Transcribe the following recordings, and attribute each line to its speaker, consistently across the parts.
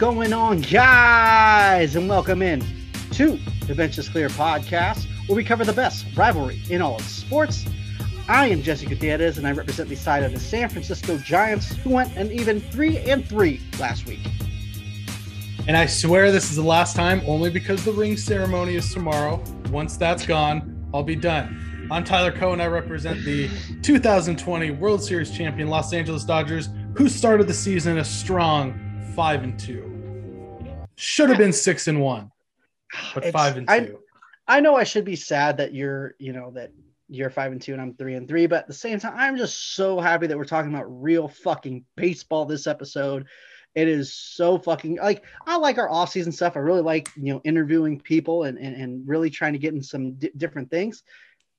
Speaker 1: going on, guys? And welcome in to the Bench is Clear podcast, where we cover the best rivalry in all of sports. I am Jesse Gutierrez, and I represent the side of the San Francisco Giants, who went an even three and three last week.
Speaker 2: And I swear this is the last time, only because the ring ceremony is tomorrow. Once that's gone, I'll be done. I'm Tyler Cohen. I represent the 2020 World Series champion Los Angeles Dodgers, who started the season a strong five and two. Should have been six and one, but
Speaker 1: It's-
Speaker 2: five and
Speaker 1: I-
Speaker 2: two.
Speaker 1: I know I should be sad that you're, you know, that you're five and two and I'm three and three, but at the same time, I'm just so happy that we're talking about real fucking baseball this episode. It is so fucking like I like our off-season stuff. I really like you know interviewing people and and, and really trying to get in some di- different things.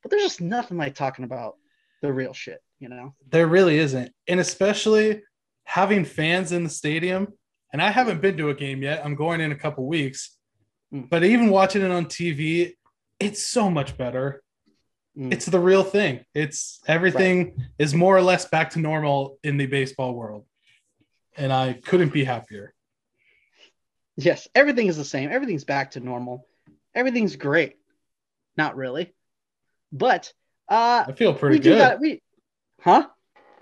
Speaker 1: But there's just nothing like talking about the real shit, you know.
Speaker 2: There really isn't, and especially having fans in the stadium. And I haven't been to a game yet. I'm going in a couple weeks,
Speaker 1: Mm.
Speaker 2: but even watching it on TV, it's so much better.
Speaker 1: Mm.
Speaker 2: It's the real thing. It's everything is more or less back to normal in the baseball world, and I couldn't be happier.
Speaker 1: Yes, everything is the same. Everything's back to normal. Everything's great. Not really, but uh,
Speaker 2: I feel pretty good.
Speaker 1: got we, huh?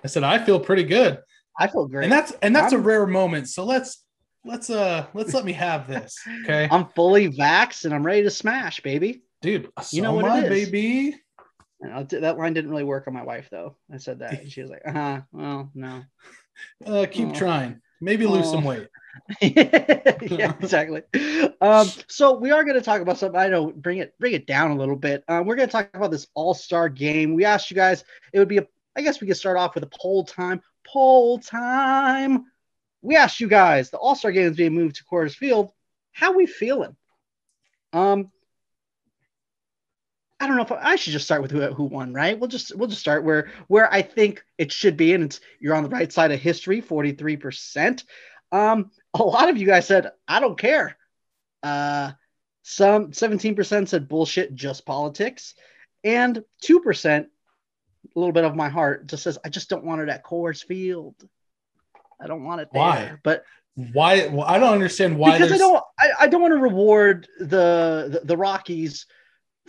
Speaker 2: I said I feel pretty good.
Speaker 1: I feel great.
Speaker 2: and that's and that's a
Speaker 1: I'm-
Speaker 2: rare moment so let's let's uh let's let me have this okay
Speaker 1: I'm fully vaxxed and I'm ready to smash, baby.
Speaker 2: dude
Speaker 1: You know what
Speaker 2: I,
Speaker 1: is.
Speaker 2: baby
Speaker 1: t- that line didn't really work on my wife though. I said that, and she was like, "Uh huh, well, no."
Speaker 2: uh keep
Speaker 1: Oh.
Speaker 2: trying maybe lose
Speaker 1: Oh.
Speaker 2: some weight
Speaker 1: yeah, exactly. Um, so we are going to talk about something. I know, bring it, bring it down a little bit. Um, we're going to talk about this All Star game. We asked you guys. It would be a. I guess we could start off with a poll time. Poll time. We asked you guys. The All Star game is being moved to Coors Field. How we feeling? Um, I don't know if I should just start with who, who won, right? We'll just we'll just start where where I think it should be, and it's you're on the right side of history, forty three percent. Um, a lot of you guys said I don't care. Uh, some seventeen percent said bullshit, just politics, and two percent, a little bit of my heart, just says I just don't want it at Coors Field. I don't want it there,
Speaker 2: Why?
Speaker 1: but
Speaker 2: why well, i don't understand why
Speaker 1: because I don't I, I don't want to reward the, the the Rockies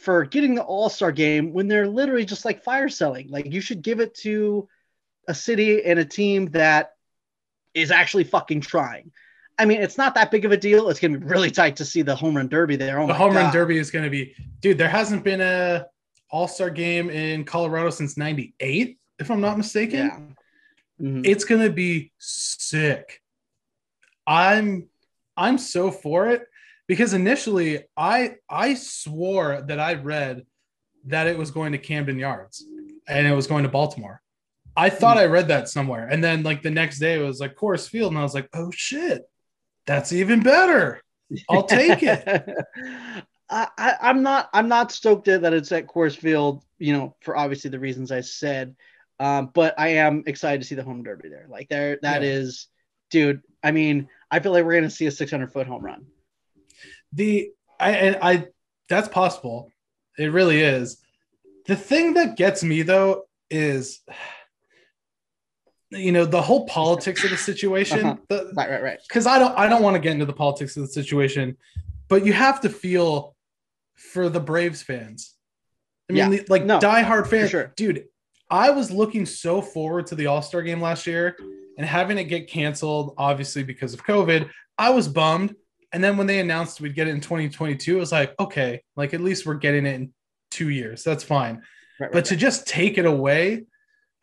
Speaker 1: for getting the All Star game when they're literally just like fire selling. Like you should give it to a city and a team that is actually fucking trying. I mean, it's not that big of a deal. It's gonna be really tight to see the home run derby there. Oh
Speaker 2: the home run derby is going to be dude there hasn't been a all-star game in colorado since 98 if i'm not mistaken.
Speaker 1: Yeah. Mhm.
Speaker 2: it's going to be sick. I'm i'm so for it because initially i i swore that i read that it was going to camden yards and it was going to baltimore. I thought i read that somewhere. And then like the next day it was like Coors field and i was like oh shit. That's even better. I'll take it
Speaker 1: I, I, I'm not. I'm not stoked that it's at Coors Field. You know, for obviously the reasons I said. Um, but I am excited to see the home derby there. Like there, that
Speaker 2: Yeah.
Speaker 1: is, dude. I mean, I feel like we're gonna see a 600 foot home run.
Speaker 2: the I and I that's possible. It really is. The thing that gets me though is you know the whole politics of the situation.
Speaker 1: Uh-huh.
Speaker 2: the-
Speaker 1: Right, right, right.
Speaker 2: because I don't I don't want to get into the politics of the situation, but you have to feel for the Braves fans. I mean,
Speaker 1: Yeah.
Speaker 2: like
Speaker 1: No,
Speaker 2: diehard fans,
Speaker 1: sure.
Speaker 2: dude. I was looking so forward to the All Star game last year, and having it get canceled, obviously because of COVID. I was bummed, and then when they announced we'd get it in 2022, it was like, okay, like at least we're getting it in two years. That's fine.
Speaker 1: Right, right,
Speaker 2: But to
Speaker 1: right.
Speaker 2: just take it away,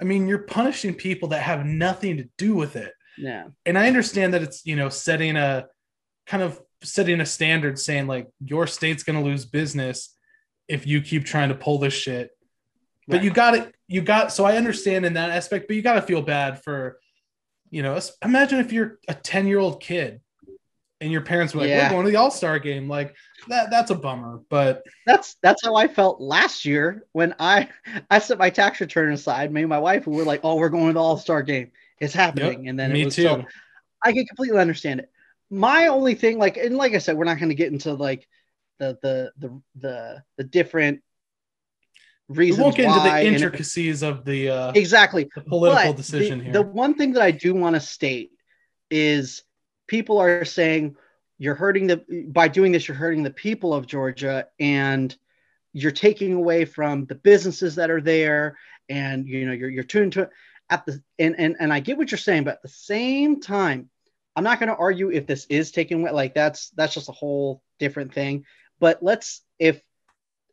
Speaker 2: I mean, you're punishing people that have nothing to do with it
Speaker 1: yeah,
Speaker 2: and I understand that it's you know setting a kind of setting a standard saying like your state's going to lose business if you keep trying to pull this shit. But
Speaker 1: Right.
Speaker 2: you got it. You got so I understand in that aspect, but you got to feel bad for you know. Imagine if you're a ten year old kid and your parents were like,
Speaker 1: Yeah.
Speaker 2: "We're going to the All Star game." Like that. That's a bummer. But
Speaker 1: that's that's how I felt last year when I I set my tax return aside. Me and my wife, we were like, "Oh, we're going to the All Star game. It's happening." and then
Speaker 2: me
Speaker 1: was
Speaker 2: too.
Speaker 1: so- I can completely understand it. My only thing, like, and like I said, we're not going to get into like the the the the the different
Speaker 2: we
Speaker 1: reasons
Speaker 2: won't get into
Speaker 1: why
Speaker 2: the
Speaker 1: and it-
Speaker 2: intricacies of the uh,
Speaker 1: exactly
Speaker 2: the political
Speaker 1: But
Speaker 2: decision
Speaker 1: the,
Speaker 2: here.
Speaker 1: The one thing that I do want to state is people are saying you're hurting the by doing this you're hurting the people of Georgia and you're taking away from the businesses that are there and you know you're you're tuned to it at the and and, and I get what you're saying but at the same time I'm not going to argue if this is taking away like that's that's just a whole different thing but let's if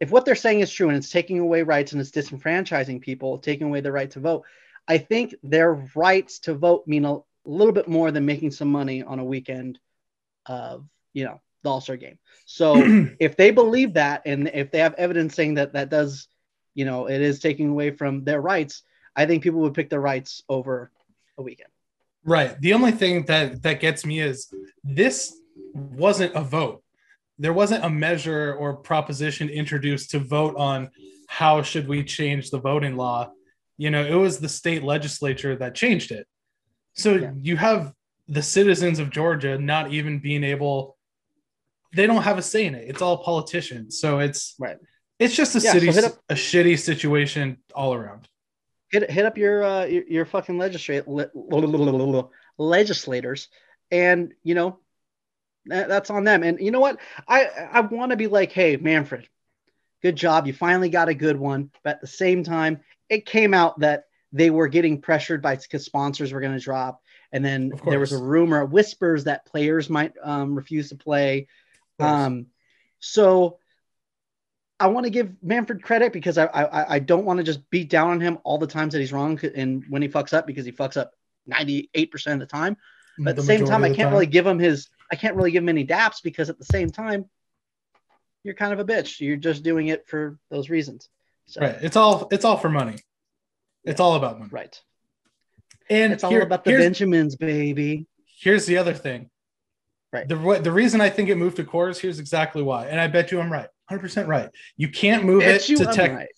Speaker 1: if what they're saying is true and it's taking away rights and it's disenfranchising people taking away the right to vote I think their rights to vote mean a little bit more than making some money on a weekend of you know the All Star game. So if they believe that, and if they have evidence saying that that does, you know, it is taking away from their rights, I think people would pick their rights over a weekend.
Speaker 2: Right. The only thing that that gets me is this wasn't a vote. There wasn't a measure or proposition introduced to vote on how should we change the voting law. You know, it was the state legislature that changed it. So yeah. you have the citizens of Georgia not even being able they don't have a say in it. It's all politicians. So it's
Speaker 1: right.
Speaker 2: It's just a yeah, city so up, a shitty situation all around.
Speaker 1: Hit hit up your uh your, your fucking legislate legislators and you know that, that's on them. And you know what? I I want to be like, "Hey, Manfred, good job. You finally got a good one." But at the same time, it came out that they were getting pressured by because sponsors were going to drop and then there was a rumor, whispers that players might um, refuse to play. Um, so I want to give Manfred credit because I I, I don't want to just beat down on him all the times that he's wrong and when he fucks up because he fucks up 98% of the time. But at the, the same time, I can't time. really give him his I can't really give him any daps because at the same time, you're kind of a bitch. You're just doing it for those reasons.
Speaker 2: So, right. It's all it's all for money. It's all about money.
Speaker 1: Right.
Speaker 2: And
Speaker 1: it's all about the Benjamins, baby.
Speaker 2: Here's the other thing.
Speaker 1: Right.
Speaker 2: The, the reason I think it moved to Coors, here's exactly why. And I bet you I'm right. 100% right. You can't move it to tech. Right.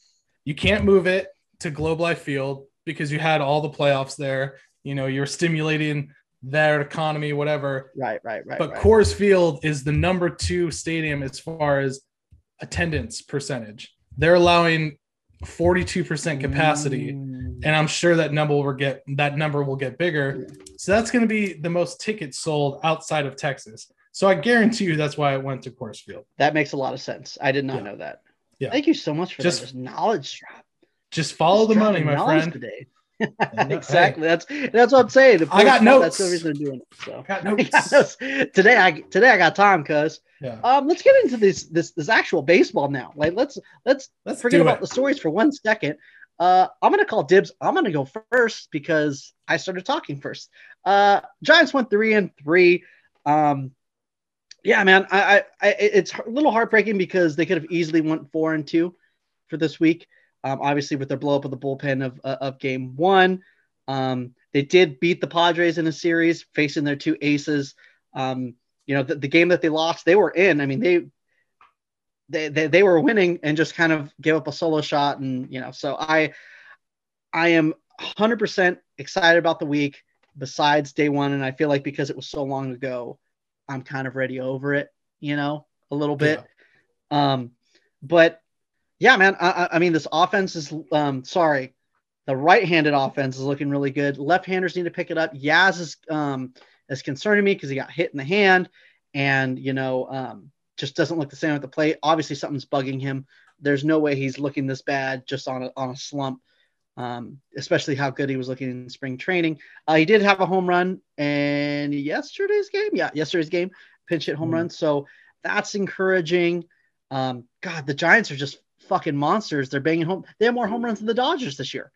Speaker 2: You can't move it to Globe Life Field because you had all the playoffs there. You know, you're stimulating their economy, whatever.
Speaker 1: Right, right, right.
Speaker 2: But
Speaker 1: right.
Speaker 2: Coors Field is the number two stadium as far as attendance percentage. They're allowing 42% capacity mm. and i'm sure that number will get that number will get bigger so that's going to be the most tickets sold outside of texas so i guarantee you that's why it went to Coors Field
Speaker 1: that makes a lot of sense i did not yeah. know that yeah thank you so much for just, that just knowledge drop
Speaker 2: just follow just the money my friend today
Speaker 1: exactly. Hey. That's that's what I'm saying.
Speaker 2: I got notes.
Speaker 1: That's the reason I'm doing it. So I got notes. today I today I got time, cuz.
Speaker 2: Yeah.
Speaker 1: Um, let's get into this this this actual baseball now. Like let's let's let's forget about it. the stories for one second. Uh, I'm gonna call dibs. I'm gonna go first because I started talking first. Uh, Giants went three and three. Um, yeah, man, I, I, I it's a little heartbreaking because they could have easily went four and two for this week. Um, obviously, with their blow up of the bullpen of, uh, of game one, um, they did beat the Padres in a series, facing their two aces. Um, you know, the, the, game that they lost, they were in. I mean, they, they they they were winning and just kind of gave up a solo shot, and you know, so I I am 100% excited about the week. Besides day one, and I feel like because it was so long ago, I'm kind of ready over it. You know, a little bit. Yeah. Um, but yeah, man. I, I mean, this offense is um, sorry, the right-handed offense is looking really good. Left-handers need to pick it up. Yaz is um, is concerning me because he got hit in the hand, and you know, um, just doesn't look the same at the plate. Obviously, something's bugging him. There's no way he's looking this bad just on a, on a slump. Um, especially how good he was looking in spring training. Uh, he did have a home run in yesterday's game. Yeah, yesterday's game, pinch hit home mm run. So that's encouraging. Um, God, the Giants are just fucking monsters. They're banging home. They have more home runs than the Dodgers this year.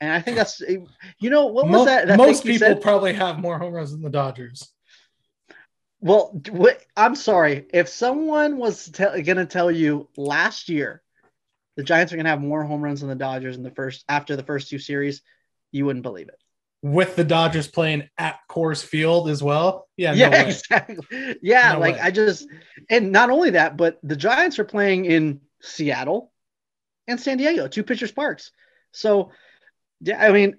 Speaker 1: And I think that's, you know, what was that? that
Speaker 2: most people said? probably have more home runs than the Dodgers.
Speaker 1: Well, I'm sorry. If someone was te- going to tell you last year the Giants are going to have more home runs than the Dodgers in the first after the first two series, you wouldn't believe it.
Speaker 2: With the Dodgers playing at Coors Field as well, yeah,
Speaker 1: yeah, no exactly. Yeah, no like way. I just, and not only that, but the Giants are playing in Seattle, and San Diego, two pitchers parks. So, yeah, I mean,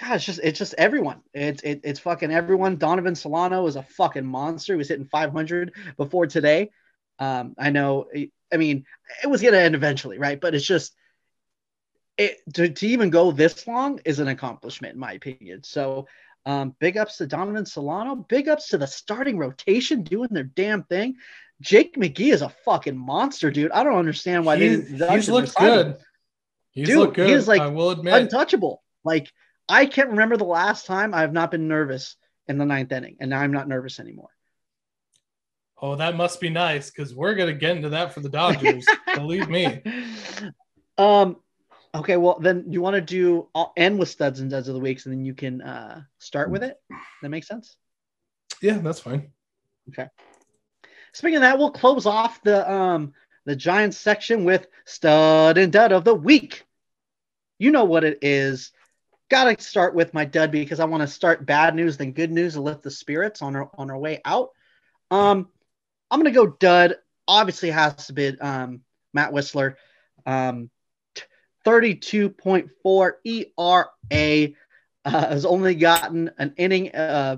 Speaker 1: God, it's just it's just everyone. It's it, it's fucking everyone. Donovan Solano is a fucking monster. He was hitting 500 before today. Um, I know. I mean, it was gonna end eventually, right? But it's just it to, to even go this long is an accomplishment, in my opinion. So, Um, big ups to Donovan Solano. Big ups to the starting rotation doing their damn thing. Jake McGee is a fucking monster, dude. I don't understand why
Speaker 2: He-
Speaker 1: they didn't.
Speaker 2: he's looked good. He's
Speaker 1: Dude,
Speaker 2: looked good.
Speaker 1: he is, like,
Speaker 2: I will admit.
Speaker 1: untouchable. Like I can't remember the last time I have not been nervous in the ninth inning, and now I'm not nervous anymore.
Speaker 2: Oh, that must be nice because we're gonna get into that for the Dodgers. Believe me.
Speaker 1: Um. Okay. Well, then you want to do I'll end with studs and duds of the weeks, and then you can uh start with it. That makes sense.
Speaker 2: Yeah, that's fine. Okay.
Speaker 1: Speaking of that, we'll close off the um the Giants section with stud and dud of the week. You know what it is. Got to start with my dud because I want to start bad news then good news to lift the spirits on our on our way out. Um, I'm gonna go dud. Obviously, has to be um Matt Wisler. Um, 32.4 ERA uh, has only gotten an inning uh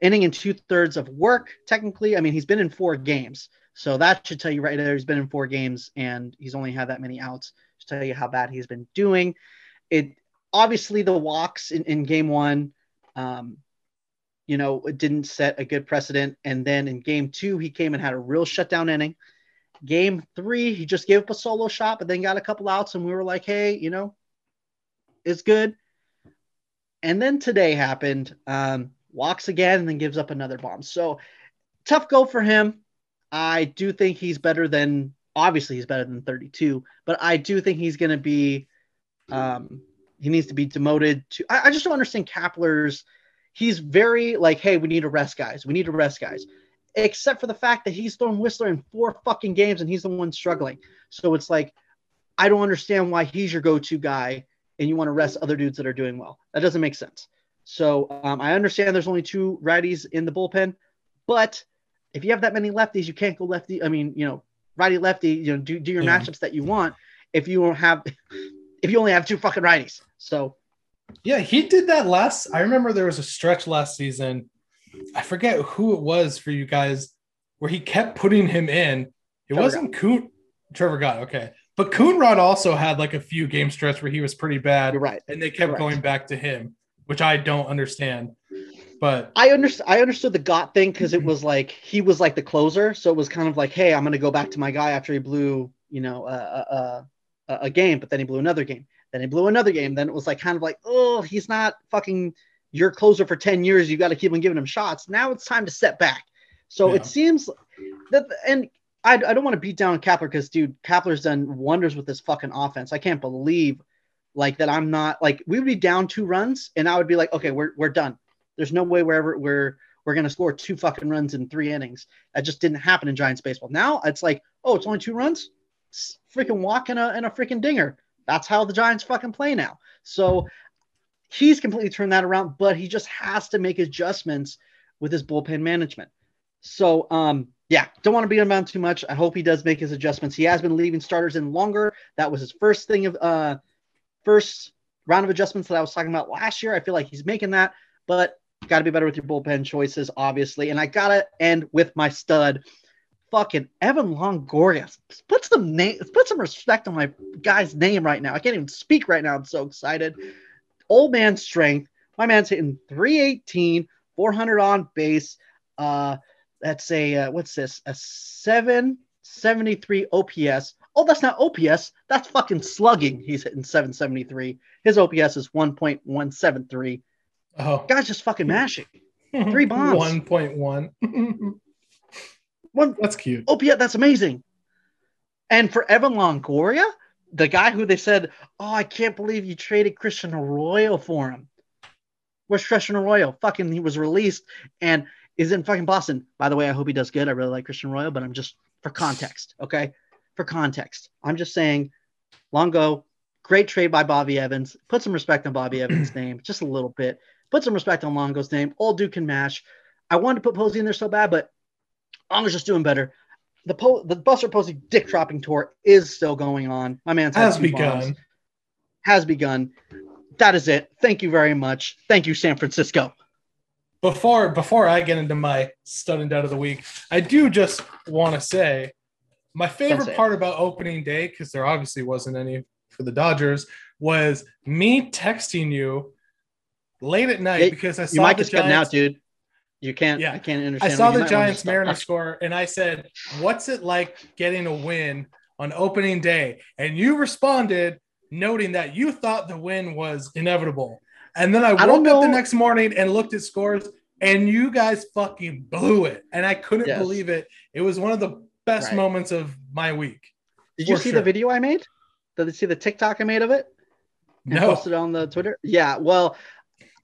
Speaker 1: inning and two thirds of work. Technically, I mean he's been in four games, so that should tell you right there he's been in four games and he's only had that many outs to tell you how bad he's been doing. It obviously the walks in, in game one, um, you know, it didn't set a good precedent, and then in game two he came and had a real shutdown inning. Game three, he just gave up a solo shot, but then got a couple outs, and we were like, hey, you know, it's good. And then today happened. Um, walks again and then gives up another bomb. So tough go for him. I do think he's better than obviously he's better than 32, but I do think he's going to be um he needs to be demoted to I, I just don't understand Kapler's he's very like hey we need to rest guys. We need to rest guys. Except for the fact that he's thrown Wisler in four fucking games and he's the one struggling. So it's like I don't understand why he's your go-to guy and you want to rest other dudes that are doing well. That doesn't make sense. So um, I understand there's only two righties in the bullpen, but if you have that many lefties, you can't go lefty. I mean, you know, righty lefty, you know, do, do your
Speaker 2: Yeah.
Speaker 1: matchups that you want if you don't have, if you only have two fucking righties. So
Speaker 2: Yeah, he did that last. I remember there was a stretch last season. I forget who it was for you guys where he kept putting him in. It
Speaker 1: Trevor
Speaker 2: wasn't Coon. Trevor got okay, but Coonrod also had like a few game stretch where he was pretty bad,
Speaker 1: you're right.
Speaker 2: and they kept
Speaker 1: Correct.
Speaker 2: going back to him, which I don't understand. But
Speaker 1: I understand. I understood the got thing because it was like he was like the closer, so it was kind of like, hey, I'm gonna go back to my guy after he blew, you know, a a, a, a game, but then he blew another game, then he blew another game. Then it was like kind of like, oh, he's not fucking your closer for ten years. You got to keep on giving him shots. Now it's time to step back. So
Speaker 2: Yeah.
Speaker 1: it seems that, and I, I don't want to beat down Kapler because dude, Kapler's done wonders with this fucking offense. I can't believe like that. I'm not like we would be down two runs, and I would be like, okay, we're we're done. There's no way wherever we're we're gonna score two fucking runs in three innings. That just didn't happen in Giants baseball. Now it's like, oh, it's only two runs. It's freaking walk and a and a freaking dinger. That's how the Giants fucking play now. So he's completely turned that around, but he just has to make adjustments with his bullpen management. So um yeah, don't want to beat him down too much. I hope he does make his adjustments. He has been leaving starters in longer. That was his first thing of uh first round of adjustments that I was talking about last year. I feel like he's making that, but got to be better with your bullpen choices, obviously. And I gotta end with my stud, fucking Evan Longoria. Put some name, put some respect on my guy's name right now. I can't even speak right now. I'm so excited. Old man strength. My man's hitting 318, 400 on base. Uh, that's a uh, what's this? A 773 OPS. Oh, that's not OPS. That's fucking slugging. He's hitting 773. His OPS is 1.173.
Speaker 2: oh,
Speaker 1: Guy's just fucking mashing. Three bombs.
Speaker 2: One point one.
Speaker 1: One
Speaker 2: That's cute.
Speaker 1: Oh, yeah, that's amazing. And for Evan Longoria, the guy who they said, "Oh, I can't believe you traded Christian Arroyo for him." Where's Christian Arroyo? Fucking, he was released and is in fucking Boston. By the way, I hope he does good. I really like Christian Arroyo, but I'm just for context, okay? For context, I'm just saying, Longo, great trade by Bobby Evans. Put some respect on Bobby Evans' name, just a little bit. Put some respect on Longo's name. Old dude can mash. I wanted to put Posey in there so bad, but Longo's just doing better. The po- the Buster Posey dick dropping tour is still going on. My man's
Speaker 2: Has begun.
Speaker 1: bombs. Has begun. That is it. Thank you very much. Thank you, San Francisco.
Speaker 2: before before I get into my stud and dud of the week, I do just want to say my favorite
Speaker 1: it.
Speaker 2: part about opening day, because there obviously wasn't any for the Dodgers, was me texting you late at night
Speaker 1: Yeah,
Speaker 2: because I saw You
Speaker 1: might
Speaker 2: the
Speaker 1: get cutting out, dude. You can't.
Speaker 2: Yeah.
Speaker 1: I can't understand. I saw
Speaker 2: the Giants. Mariners score, and I said, "What's it like getting a win on opening day?" And you responded, noting that you thought the win was inevitable. And then I
Speaker 1: I
Speaker 2: woke up the next morning and looked at scores, and you guys fucking blew it, and I couldn't
Speaker 1: Yes.
Speaker 2: believe it. It was one of the best
Speaker 1: Right.
Speaker 2: moments of my week.
Speaker 1: Did you see
Speaker 2: sure.
Speaker 1: the video I made? Did you see the TikTok I made of it? and
Speaker 2: No,
Speaker 1: posted on the Twitter. Yeah, well,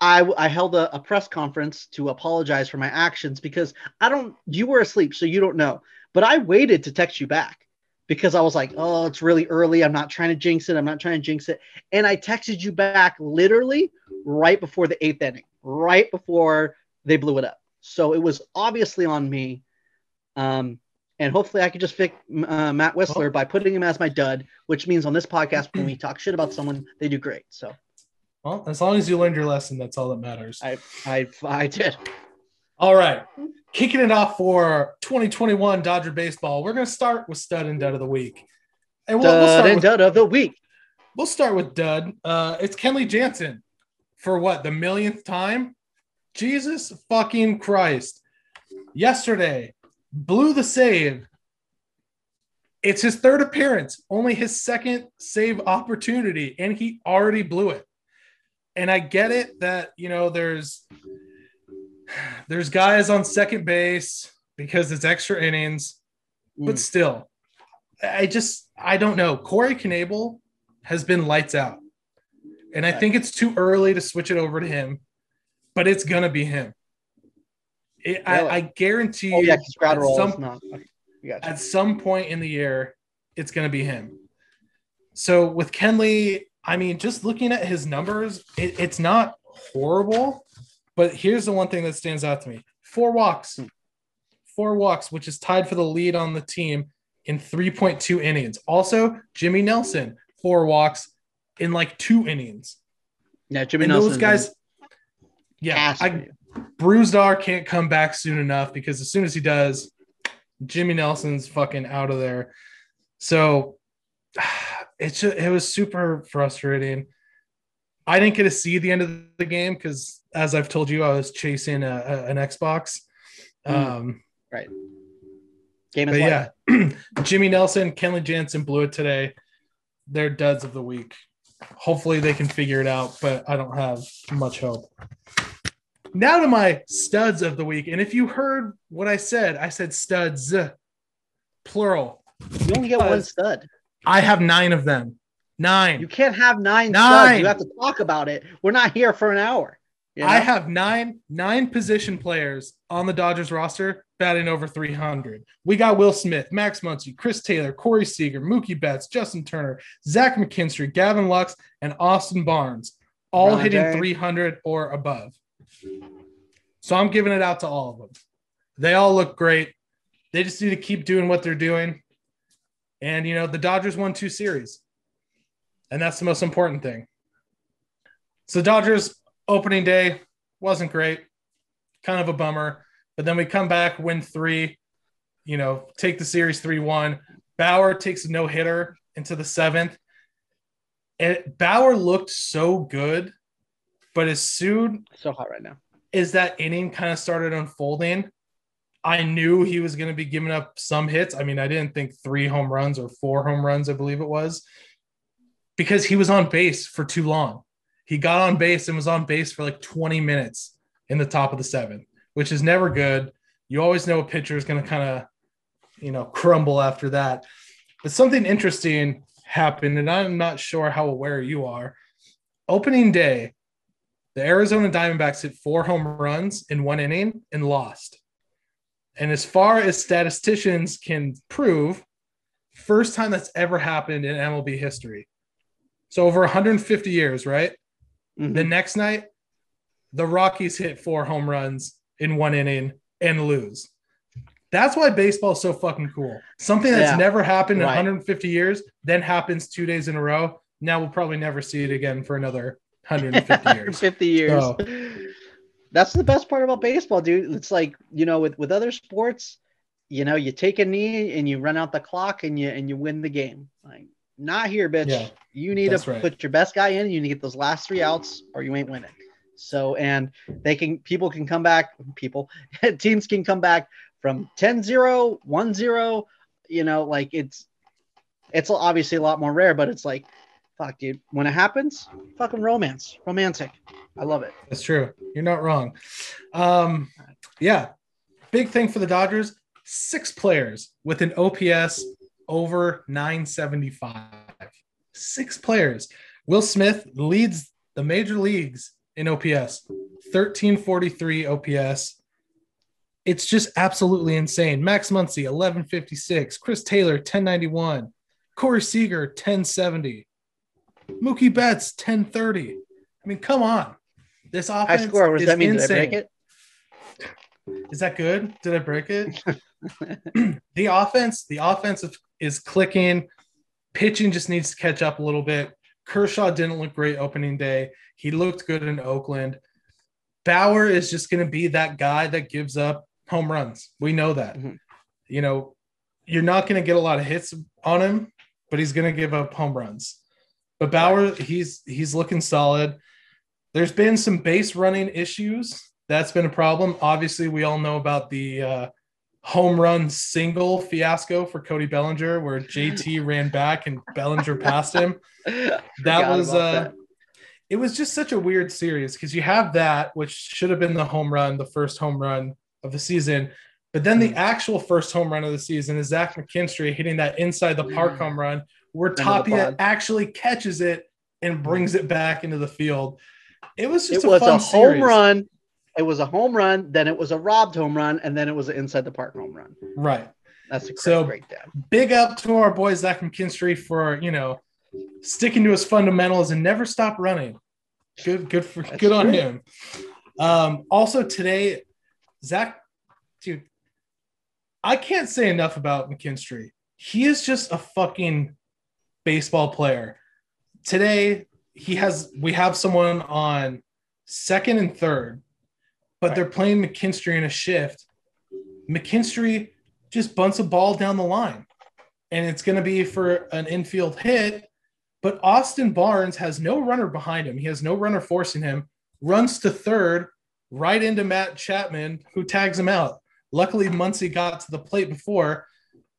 Speaker 1: I I held a, a press conference to apologize for my actions because I don't. You were asleep, so you don't know. But I waited to text you back because I was like, oh, it's really early. I'm not trying to jinx it. I'm not trying to jinx it. And I texted you back literally right before the eighth inning, right before they blew it up. So it was obviously on me. Um, and hopefully I could just fix uh, Matt Wisler by putting him as my dud, which means on this podcast when we talk shit about someone, they do great. So
Speaker 2: well, as long as you learned your lesson, that's all that matters.
Speaker 1: I I I did.
Speaker 2: All right. Kicking it off for 2021 Dodger baseball. We're going to start with stud and dud of the week. And we'll, we'll start
Speaker 1: and
Speaker 2: with,
Speaker 1: dud of the week.
Speaker 2: we'll start with dud. Uh, it's Kenley Jansen for what, the millionth time? Jesus fucking Christ. Yesterday, blew the save. It's his third appearance, only his second save opportunity, and he already blew it. And I get it that, you know, there's there's guys on second base because it's extra innings, but
Speaker 1: Mm.
Speaker 2: still, I just I don't know. Corey Knebel has been lights out, and I think it's too early to switch it over to him, but it's gonna be him. It, I,
Speaker 1: Really?
Speaker 2: I guarantee
Speaker 1: Oh
Speaker 2: you,
Speaker 1: yeah,
Speaker 2: at some
Speaker 1: not.
Speaker 2: At some point in the year, it's going to be him. So with Kenley, I mean, just looking at his numbers, it, it's not horrible. But here's the one thing that stands out to me four walks, four walks, which is tied for the lead on the team in 3.2 innings. Also, Jimmy Nelson, four walks in like two innings.
Speaker 1: Yeah, Jimmy
Speaker 2: and
Speaker 1: Nelson.
Speaker 2: those guys, yeah, I, Brusdar can't come back soon enough because as soon as he does, Jimmy Nelson's fucking out of there. So it's just, it was super frustrating. I didn't get to see the end of the game because, as I've told you, I was chasing a, a- an Xbox.
Speaker 1: Mm.
Speaker 2: Um,
Speaker 1: game is
Speaker 2: but yeah, Jimmy Nelson, Kenley Jansen blew it today. They're duds of the week. Hopefully they can figure it out, but I don't have much hope. Now to my studs of the week. And if you heard what I said, I said studs, plural.
Speaker 1: You only get one stud.
Speaker 2: I have nine of them. Nine.
Speaker 1: You can't have nine,
Speaker 2: Nine.
Speaker 1: studs. You have to talk about it. We're not here for an hour. you
Speaker 2: I have nine nine position players on the Dodgers roster batting over 300. We got Will Smith, Max Muncy, Chris Taylor, Corey Seager, Mookie Betts, Justin Turner, Zach McKinstry, Gavin Lux, and Austin Barnes, all
Speaker 1: Ron
Speaker 2: hitting
Speaker 1: Jay.
Speaker 2: 300 or above. So I'm giving it out to all of them. They all look great. They just need to keep doing what they're doing. And, you know, the Dodgers won two series. And that's the most important thing. So, Dodgers opening day wasn't great, kind of a bummer. But then we come back, win three, you know, take the series 3 1. Bauer takes a no hitter into the seventh. And Bauer looked so good. But as soon
Speaker 1: so hot right now.
Speaker 2: as that inning kind of started unfolding, I knew he was going to be giving up some hits. I mean, I didn't think three home runs or four home runs, I believe it was, because he was on base for too long. He got on base and was on base for like 20 minutes in the top of the seventh, which is never good. You always know a pitcher is going to kind of, you know, crumble after that. But something interesting happened, and I'm not sure how aware you are. Opening day, the Arizona Diamondbacks hit four home runs in one inning and lost. And as far as statisticians can prove, first time that's ever happened in MLB history. So over 150 years, right?
Speaker 1: Mhm.
Speaker 2: The next night, the Rockies hit four home runs in one inning and lose. That's why baseball is so fucking cool. Something that's
Speaker 1: Yeah.
Speaker 2: never happened in
Speaker 1: Right.
Speaker 2: 150 years, then happens two days in a row. Now we'll probably never see it again for another 150 years.
Speaker 1: 50 years.
Speaker 2: So-
Speaker 1: That's the best part about baseball, dude. It's like, you know, with, with other sports, you know, you take a knee and you run out the clock and you and you win the game. Like, not here, bitch.
Speaker 2: Yeah,
Speaker 1: you need to
Speaker 2: right.
Speaker 1: put your best guy in. You need to get those last three outs or you ain't winning. So, and they can, people can come back, people, teams can come back from 10 0, 1 0. You know, like it's, it's obviously a lot more rare, but it's like, fuck, dude, when it happens, fucking romance, romantic. I love it.
Speaker 2: That's true. You're not wrong. Um, yeah, big thing for the Dodgers six players with an OPS over 975. Six players. Will Smith leads the major leagues in OPS, 1343 OPS. It's just absolutely insane. Max Muncy, 1156. Chris Taylor, 1091. Corey Seager, 1070. Mookie Betts, 1030. I mean, come on. This offense
Speaker 1: High score. What does that mean? Did I break it?
Speaker 2: Is that good? Did I break it? the offense, the offense is clicking. Pitching just needs to catch up a little bit. Kershaw didn't look great opening day. He looked good in Oakland. Bauer is just going to be that guy that gives up home runs. We know that.
Speaker 1: Mhm.
Speaker 2: You know, you're not going to get a lot of hits on him, but he's going to give up home runs. But Bauer, he's he's looking solid. There's been some base running issues. That's been a problem. Obviously, we all know about the uh, home run single fiasco for Cody Bellinger, where JT ran back and Bellinger passed him. That was uh,
Speaker 1: that.
Speaker 2: it was just such a weird series because you have that, which should have been the home run, the first home run of the season. But then
Speaker 1: Mm.
Speaker 2: the actual first home run of the season is Zach McKinstry hitting that inside the park
Speaker 1: Mm.
Speaker 2: home run where Tapia actually catches it and brings it back into the field. It was just
Speaker 1: it
Speaker 2: a
Speaker 1: was a home
Speaker 2: series.
Speaker 1: run. It was a home run. Then it was a robbed home run, and then it was an inside the park home run.
Speaker 2: Right.
Speaker 1: That's a great
Speaker 2: So-
Speaker 1: breakdown.
Speaker 2: Big up to our boy Zach McKinstry for, you know, sticking to his fundamentals and never stop running. Good, good for
Speaker 1: That's
Speaker 2: good on him. Um, also today, Zach, dude, I can't say enough about McKinstry. He is just a fucking baseball player. Today, he has we have someone on second and third, but
Speaker 1: Right.
Speaker 2: they're playing McKinstry in a shift. McKinstry just bunts a ball down the line, and it's going to be for an infield hit. But Austin Barnes has no runner behind him. He has no runner forcing him. Runs to third, right into Matt Chapman, who tags him out. Luckily, Muncy got to the plate before.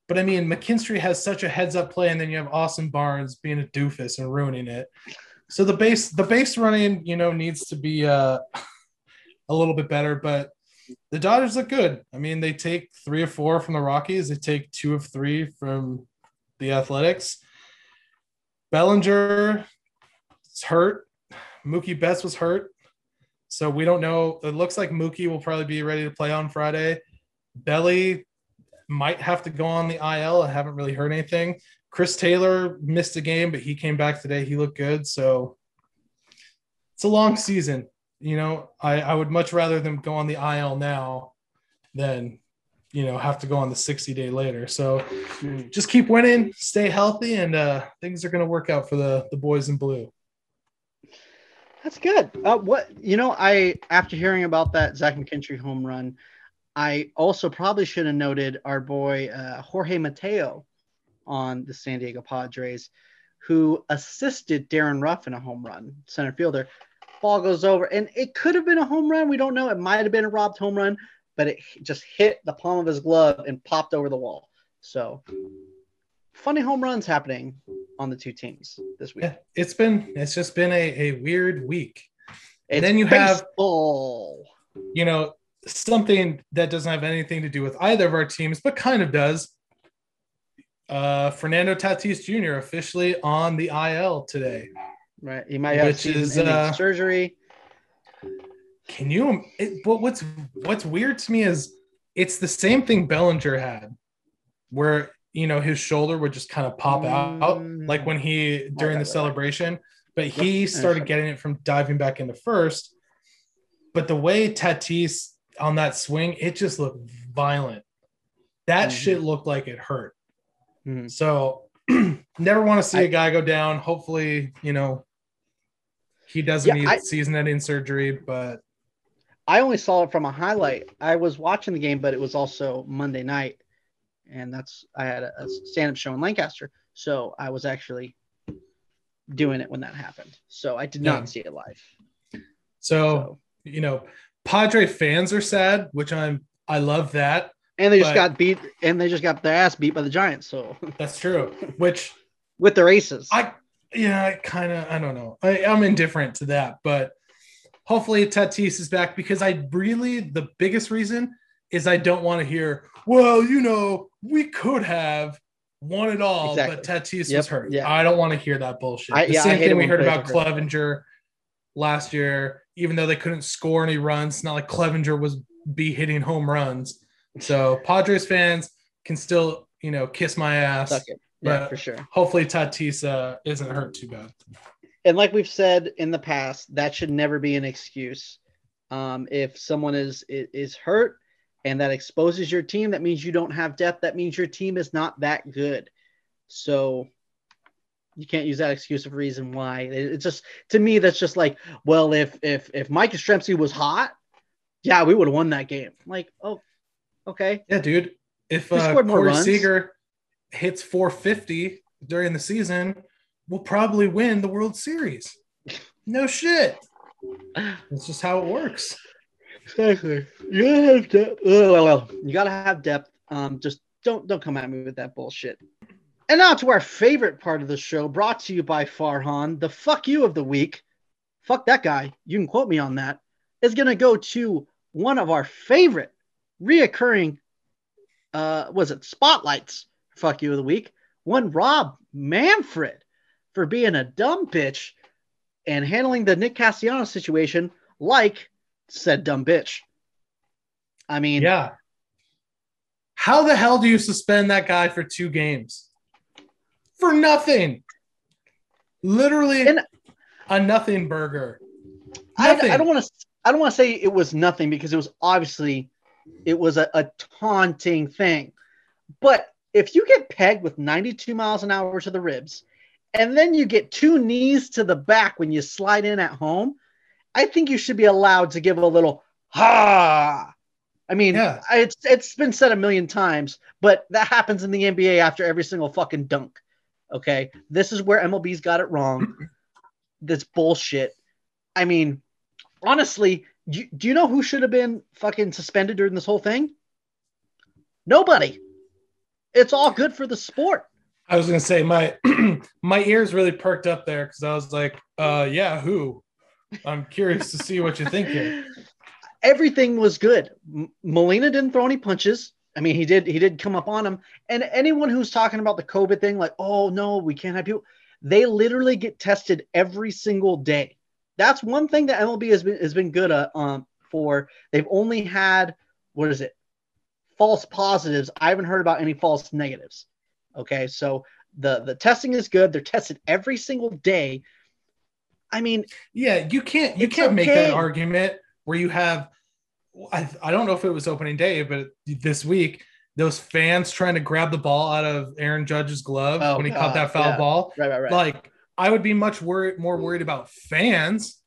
Speaker 2: But I mean, McKinstry has such a heads up play, and then you have Austin Barnes being a doofus and ruining it. So the base, the base running, you know, needs to be uh, a little bit better. But the Dodgers look good. I mean, they take three or four from the Rockies. They take two of three from the Athletics. Bellinger is hurt. Mookie Betts was hurt. So we don't know. It looks like Mookie will probably be ready to play on Friday. Belly might have to go on the IL. I haven't really heard anything. Chris Taylor missed a game, but he came back today. He looked good. So it's a long season. You know, I, I would much rather them go on the IL now than, you know, have to go on the 60 day later. So
Speaker 1: Mm.
Speaker 2: just keep winning, stay healthy, and uh, things are going to work out for the, the boys in blue.
Speaker 1: That's good. Uh, what you know, I after hearing about that Zach McKinstry home run, I also probably should have noted our boy uh, Jorge Mateo on the San Diego Padres, who assisted Darin Ruf in a home run, center fielder. Ball goes over, and it could have been a home run. We don't know. It might have been a robbed home run, but it just hit the palm of his glove and popped over the wall. So, funny home runs happening on the two teams this week.
Speaker 2: Yeah, it's been it's just been a, a weird week.
Speaker 1: It's
Speaker 2: then you have-
Speaker 1: baseball.
Speaker 2: You know, something that doesn't have anything to do with either of our teams, but kind of does. Uh, Fernando Tatis Jr. officially on the IL today.
Speaker 1: Right. He might have
Speaker 2: is, uh,
Speaker 1: surgery.
Speaker 2: Can you? It, but what's what's weird to me is it's the same thing Bellinger had, where you know his shoulder would just kind of pop out,
Speaker 1: Mm.
Speaker 2: like when he during the celebration. But he started getting it from diving back into first. But the way Tatis on that swing, it just looked violent. That
Speaker 1: Mhm.
Speaker 2: shit looked like it hurt.
Speaker 1: Mhm.
Speaker 2: So never want to see
Speaker 1: I-
Speaker 2: a guy go down. Hopefully, you know, he doesn't
Speaker 1: Yeah,
Speaker 2: need
Speaker 1: I-
Speaker 2: season-ending surgery, but
Speaker 1: I only saw it from a highlight. I was watching the game, but it was also Monday night, and that's I had a, a stand-up show in Lancaster, so I was actually doing it when that happened. So I did not
Speaker 2: Yeah.
Speaker 1: see it live.
Speaker 2: So,
Speaker 1: So-
Speaker 2: you know, Padre fans are sad, which I'm I love that.
Speaker 1: And they just
Speaker 2: But-
Speaker 1: got beat, and they just got their ass beat by the Giants. So
Speaker 2: That's true. Which
Speaker 1: with their aces,
Speaker 2: I yeah, I kind of I don't know. I, I'm indifferent to that, but hopefully Tatis is back because I really the biggest reason is I don't want to hear, well, you know, we could have won it all, but Tatis
Speaker 1: Yep,
Speaker 2: was hurt.
Speaker 1: yeah.
Speaker 2: I don't want to hear that bullshit.
Speaker 1: I-
Speaker 2: the
Speaker 1: yeah,
Speaker 2: same thing we heard about. Clevinger last year, even though they couldn't score any runs. It's not like Clevinger was be hitting home runs. So Padres fans can still, you know, kiss my ass.
Speaker 1: Yeah,
Speaker 2: but-
Speaker 1: for sure.
Speaker 2: Hopefully Tatis uh, isn't hurt too bad.
Speaker 1: and like we've said in the past, that should never be an excuse. Um, if someone is is hurt and that exposes your team, that means you don't have depth. That means your team is not that good. So you can't use that excuse of reason why. It- It's just to me that's just like, well, if if if Mike Yastrzemski was hot, yeah, we would have won that game. Like, oh, okay,
Speaker 2: Yeah, dude. If
Speaker 1: Who
Speaker 2: uh,
Speaker 1: scored more
Speaker 2: Corey? Seager hits 450 during the season, we'll probably win the World Series. No shit. That's just how it works.
Speaker 1: Exactly. You gotta have depth. Oh, well, well, you gotta have depth. Um, just don't don't come at me with that bullshit. And now to our favorite part of the show, brought to you by Farhan, the fuck you of the week. Fuck that guy. You can quote me on that. Is gonna go to one of our favorite reoccurring uh was it spotlights fuck you of the week. One Rob Manfred for being a dumb bitch and handling the Nick Castellanos situation like said dumb bitch. I mean,
Speaker 2: Yeah. How the hell do you suspend that guy for two games? For nothing. Literally
Speaker 1: And-
Speaker 2: a nothing burger.
Speaker 1: I, I don't want to. I don't want to say it was nothing because it was obviously it was a, a taunting thing. But if you get pegged with 92 miles an hour to the ribs, and then you get two knees to the back when you slide in at home, I think you should be allowed to give a little ha. I mean,
Speaker 2: Yeah.
Speaker 1: It's it's been said a million times, but that happens in the NBA after every single fucking dunk. Okay, this is where MLB's got it wrong. this bullshit. I mean, honestly, do you, do you know who should have been fucking suspended during this whole thing? Nobody. It's all good for the sport.
Speaker 2: I was gonna say my my ears really perked up there because I was like, uh yeah, who? I'm curious to see what you think here.
Speaker 1: Everything was good. M- Molina didn't throw any punches. I mean, he did. He did come up on him. And anyone who's talking about the COVID thing, like, oh no, we can't have people. They literally get tested every single day. That's one thing that MLB has been has been good at, um, for. They've only had what is it? False positives. I haven't heard about any false negatives. Okay, so the the testing is good. They're tested every single day. I mean,
Speaker 2: Yeah, you can't you can't make
Speaker 1: okay.
Speaker 2: that argument where you have I, I don't know if it was opening day, but this week those fans trying to grab the ball out of Aaron Judge's glove
Speaker 1: Oh,
Speaker 2: when he
Speaker 1: God,
Speaker 2: caught that foul
Speaker 1: yeah.
Speaker 2: ball.
Speaker 1: right, right, right.
Speaker 2: Like I would be much worried more mm. worried about fans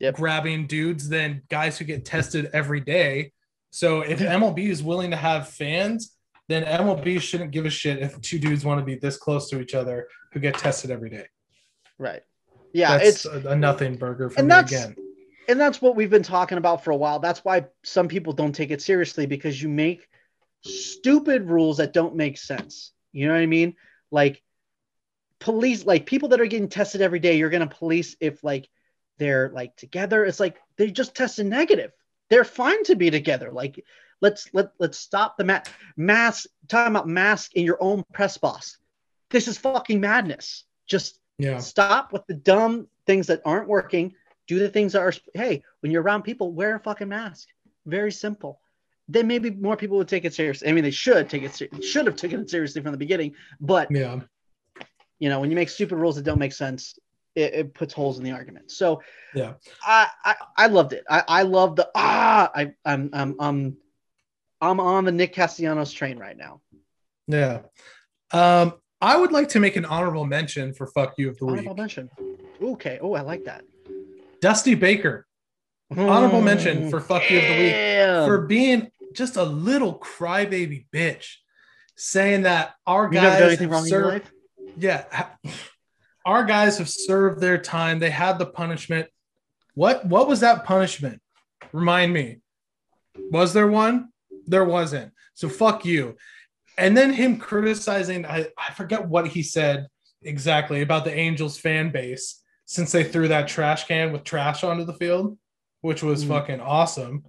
Speaker 1: Yep.
Speaker 2: grabbing dudes than guys who get tested every day. So if MLB is willing to have fans, then MLB shouldn't give a shit if two dudes want to be this close to each other who get tested every day.
Speaker 1: right. Yeah,
Speaker 2: That's
Speaker 1: it's
Speaker 2: a, a nothing burger for
Speaker 1: and
Speaker 2: me
Speaker 1: that's-
Speaker 2: again.
Speaker 1: and that's what we've been talking about for a while. That's why some people don't take it seriously because you make stupid rules that don't make sense. You know what I mean? Like police, like people that are getting tested every day, you're gonna police if like they're like together. It's like they just tested negative. They're fine to be together. Like let's let let's stop the ma- mask. Talking about mask in your own press box. This is fucking madness. Just
Speaker 2: Yeah.
Speaker 1: Stop with the dumb things that aren't working. Do the things that are. Hey, when you're around people, wear a fucking mask. Very simple. Then maybe more people would take it seriously. I mean, they should take it. Should have taken it seriously from the beginning. But
Speaker 2: Yeah.
Speaker 1: You know, when you make stupid rules that don't make sense, it, it puts holes in the argument. So
Speaker 2: Yeah.
Speaker 1: I I, I loved it. I I love the ah. I I'm I'm I'm I'm on the Nick Castellanos train right now.
Speaker 2: Yeah. Um, I would like to make an honorable mention for fuck you of the week.
Speaker 1: Honorable mention. Okay. Oh, I like that.
Speaker 2: Dusty Baker, honorable mention for fuck you of the week for being just a little crybaby bitch, saying that our
Speaker 1: you never
Speaker 2: guys
Speaker 1: done anything
Speaker 2: have
Speaker 1: wrong in your
Speaker 2: served-
Speaker 1: life.
Speaker 2: Yeah, our guys have served their time. They had the punishment. What what was that punishment? Remind me. Was there one? There wasn't. So fuck you. And then him criticizing, I, I forget what he said exactly about the Angels fan base since they threw that trash can with trash onto the field, which was mm. fucking awesome.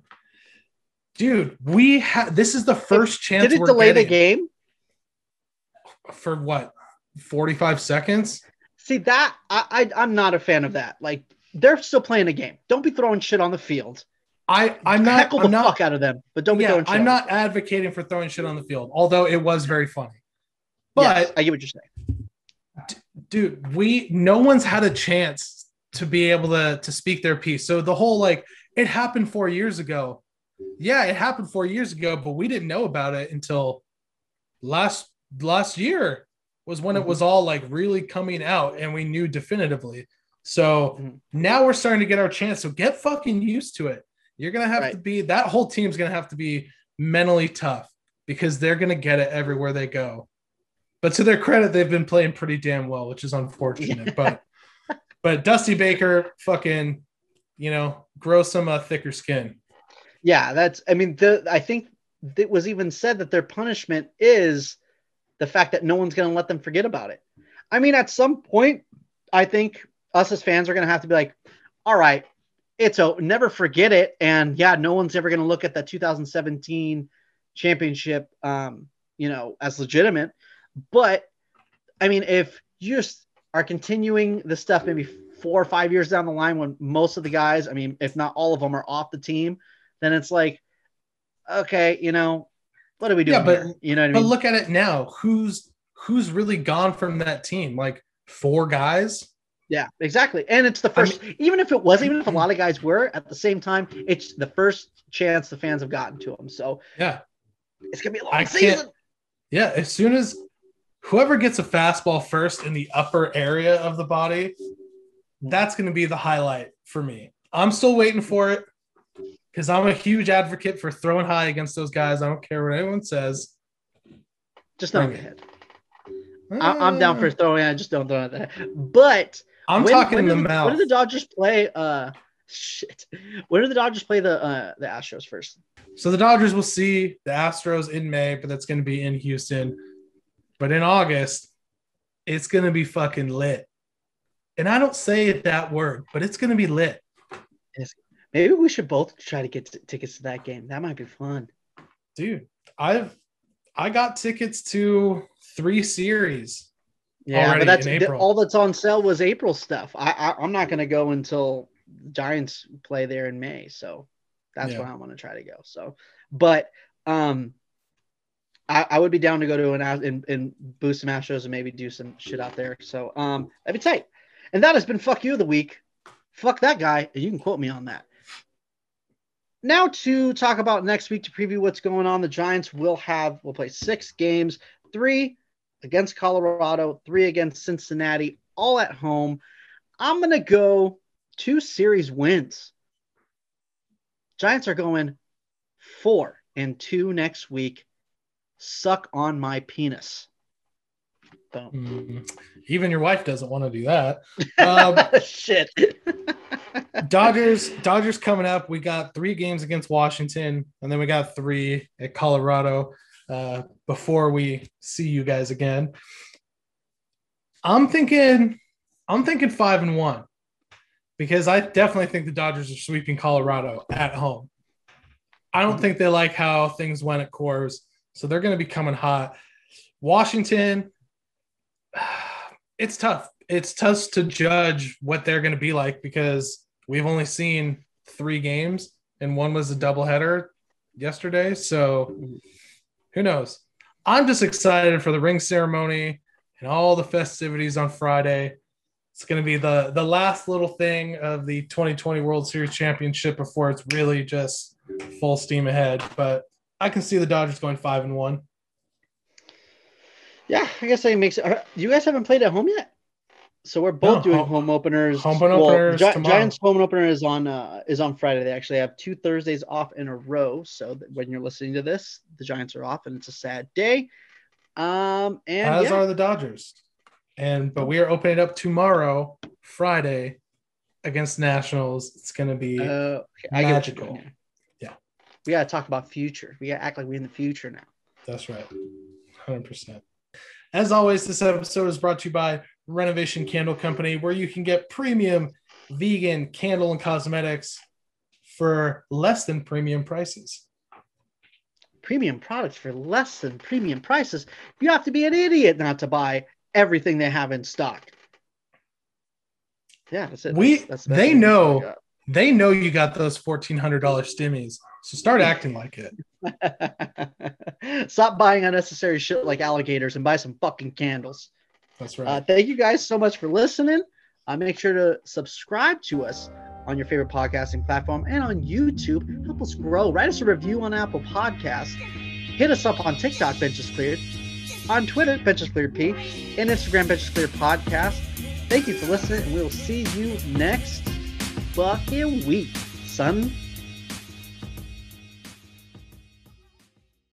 Speaker 2: Dude, we had this is the first chance.
Speaker 1: Did it delay the game?
Speaker 2: For what? 45 seconds?
Speaker 1: See that I, I I'm not a fan of that. Like they're still playing a game. Don't be throwing shit on the field.
Speaker 2: I I'm not
Speaker 1: heckle
Speaker 2: I'm
Speaker 1: the
Speaker 2: not,
Speaker 1: fuck out of them, but don't be
Speaker 2: yeah,
Speaker 1: throwing. Shit
Speaker 2: I'm not advocating for throwing shit on the field, although it was very funny. But
Speaker 1: Yes, I get what you're saying.
Speaker 2: dude, we no one's had a chance to be able to to speak their piece. So the whole like it happened four years ago. Yeah, it happened four years ago, but we didn't know about it until last last year was when it
Speaker 1: Mm-hmm.
Speaker 2: was all like really coming out and we knew definitively. So
Speaker 1: Mhm.
Speaker 2: now we're starting to get our chance. So get fucking used to it. You're gonna have
Speaker 1: Right.
Speaker 2: to be that whole team's gonna have to be mentally tough because they're gonna get it everywhere they go. But to their credit, they've been playing pretty damn well, which is unfortunate. But but Dusty Baker, fucking, you know, grow some uh, thicker skin.
Speaker 1: Yeah, that's. I mean, the I think it was even said that their punishment is the fact that no one's going to let them forget about it. I mean, at some point, I think us as fans are going to have to be like, all right, it's a never forget it, and yeah, no one's ever going to look at the 2017 championship, um, you know, as legitimate. But I mean, if you just are continuing the stuff maybe four or five years down the line when most of the guys, I mean, if not all of them, are off the team, then it's like, okay, you know, what are we doing?
Speaker 2: Yeah, but-
Speaker 1: here? you know what I
Speaker 2: But
Speaker 1: mean?
Speaker 2: look at it now. Who's who's really gone from that team? Like four guys.
Speaker 1: yeah, exactly. And it's the
Speaker 2: I
Speaker 1: first, even if it was, even if a mm-hmm. lot of guys were at the same time, it's the first chance the fans have gotten to them. So
Speaker 2: Yeah.
Speaker 1: it's gonna be a long
Speaker 2: I
Speaker 1: season.
Speaker 2: Yeah. As soon as whoever gets a fastball first in the upper area of the body, that's going to be the highlight for me. I'm still waiting for it because I'm a huge advocate for throwing high against those guys. I don't care what anyone says.
Speaker 1: Just not
Speaker 2: Bring
Speaker 1: the
Speaker 2: it.
Speaker 1: head. I, I'm down for throwing. I just don't throw it. at the. But
Speaker 2: I'm
Speaker 1: when-
Speaker 2: talking
Speaker 1: when
Speaker 2: in the mouth.
Speaker 1: When did the Dodgers play? Uh, shit. When do the Dodgers play the uh the Astros first?
Speaker 2: So the Dodgers will see the Astros in May, but that's going to be in Houston. But in August, it's going to be fucking lit. And I don't say it that word, but it's going to be lit.
Speaker 1: Maybe we should both try to get t- tickets to that game. That might be fun.
Speaker 2: Dude, I've I got tickets to three series.
Speaker 1: Yeah, but that's
Speaker 2: April.
Speaker 1: all that's on sale was April stuff. I, I I'm not gonna go until Giants play there in May, so that's
Speaker 2: Yeah.
Speaker 1: when I want to try to go. So, but um, I, I would be down to go to an out and, and boost some Astros and maybe do some shit out there. So um, that'd be tight. And that has been fuck you of the week. Fuck that guy, you can quote me on that. Now to talk about next week to preview what's going on. The Giants will have will play six games, three against Colorado, three against Cincinnati, all at home. I'm gonna go two series wins. Giants are going four and two next week. Suck on my penis. Boom.
Speaker 2: Mm, Even your wife doesn't want to do that. Um,
Speaker 1: Shit.
Speaker 2: Dodgers, Dodgers coming up. We got three games against Washington, and then we got three at Colorado uh, before we see you guys again. I'm thinking, I'm thinking five and one because I definitely think the Dodgers are sweeping Colorado at home. I don't think they like how things went at Coors, so they're going to be coming hot. Washington, it's tough. It's tough to judge what they're going to be like because we've only seen three games, and one was a doubleheader yesterday. So who knows? I'm just excited for the ring ceremony and all the festivities on Friday. It's going to be the the last little thing of the 2020 World Series Championship before it's really just full steam ahead. But I can see the Dodgers going five and one.
Speaker 1: Yeah, I guess that makes it. You guys haven't played at home yet, so we're both
Speaker 2: No,
Speaker 1: doing
Speaker 2: home-
Speaker 1: home openers.
Speaker 2: home
Speaker 1: Well,
Speaker 2: openers
Speaker 1: Gi- Giants home opener is on uh, is on Friday. They actually have two Thursdays off in a row. So that when you're listening to this, the Giants are off, and it's a sad day. Um, and
Speaker 2: as
Speaker 1: yeah,
Speaker 2: are the Dodgers. And but we are opening up tomorrow, Friday, against Nationals. It's going to be
Speaker 1: Uh, okay, I get what you're
Speaker 2: magical. Yeah.
Speaker 1: We gotta talk about future. We gotta act like we're in the future now.
Speaker 2: That's right. 100%. As always, this episode is brought to you by Renovation Candle Company, where you can get premium vegan candle and cosmetics for less than premium prices.
Speaker 1: Premium products for less than premium prices. You have to be an idiot not to buy everything they have in stock. Yeah, that's it.
Speaker 2: We
Speaker 1: that's, that's the
Speaker 2: they know. They know you got those $1,400 stimmies, so start acting like it.
Speaker 1: Stop buying unnecessary shit like alligators and buy some fucking candles.
Speaker 2: That's right.
Speaker 1: Uh, thank you guys so much for listening. Uh, make sure to subscribe to us on your favorite podcasting platform and on YouTube. Help us grow. Write us a review on Apple Podcasts. Hit us up on TikTok, Benches Cleared. On Twitter, Benches Cleared P. And Instagram, Benches Cleared Podcast. Thank you for listening, and we'll see you next fucking week, son.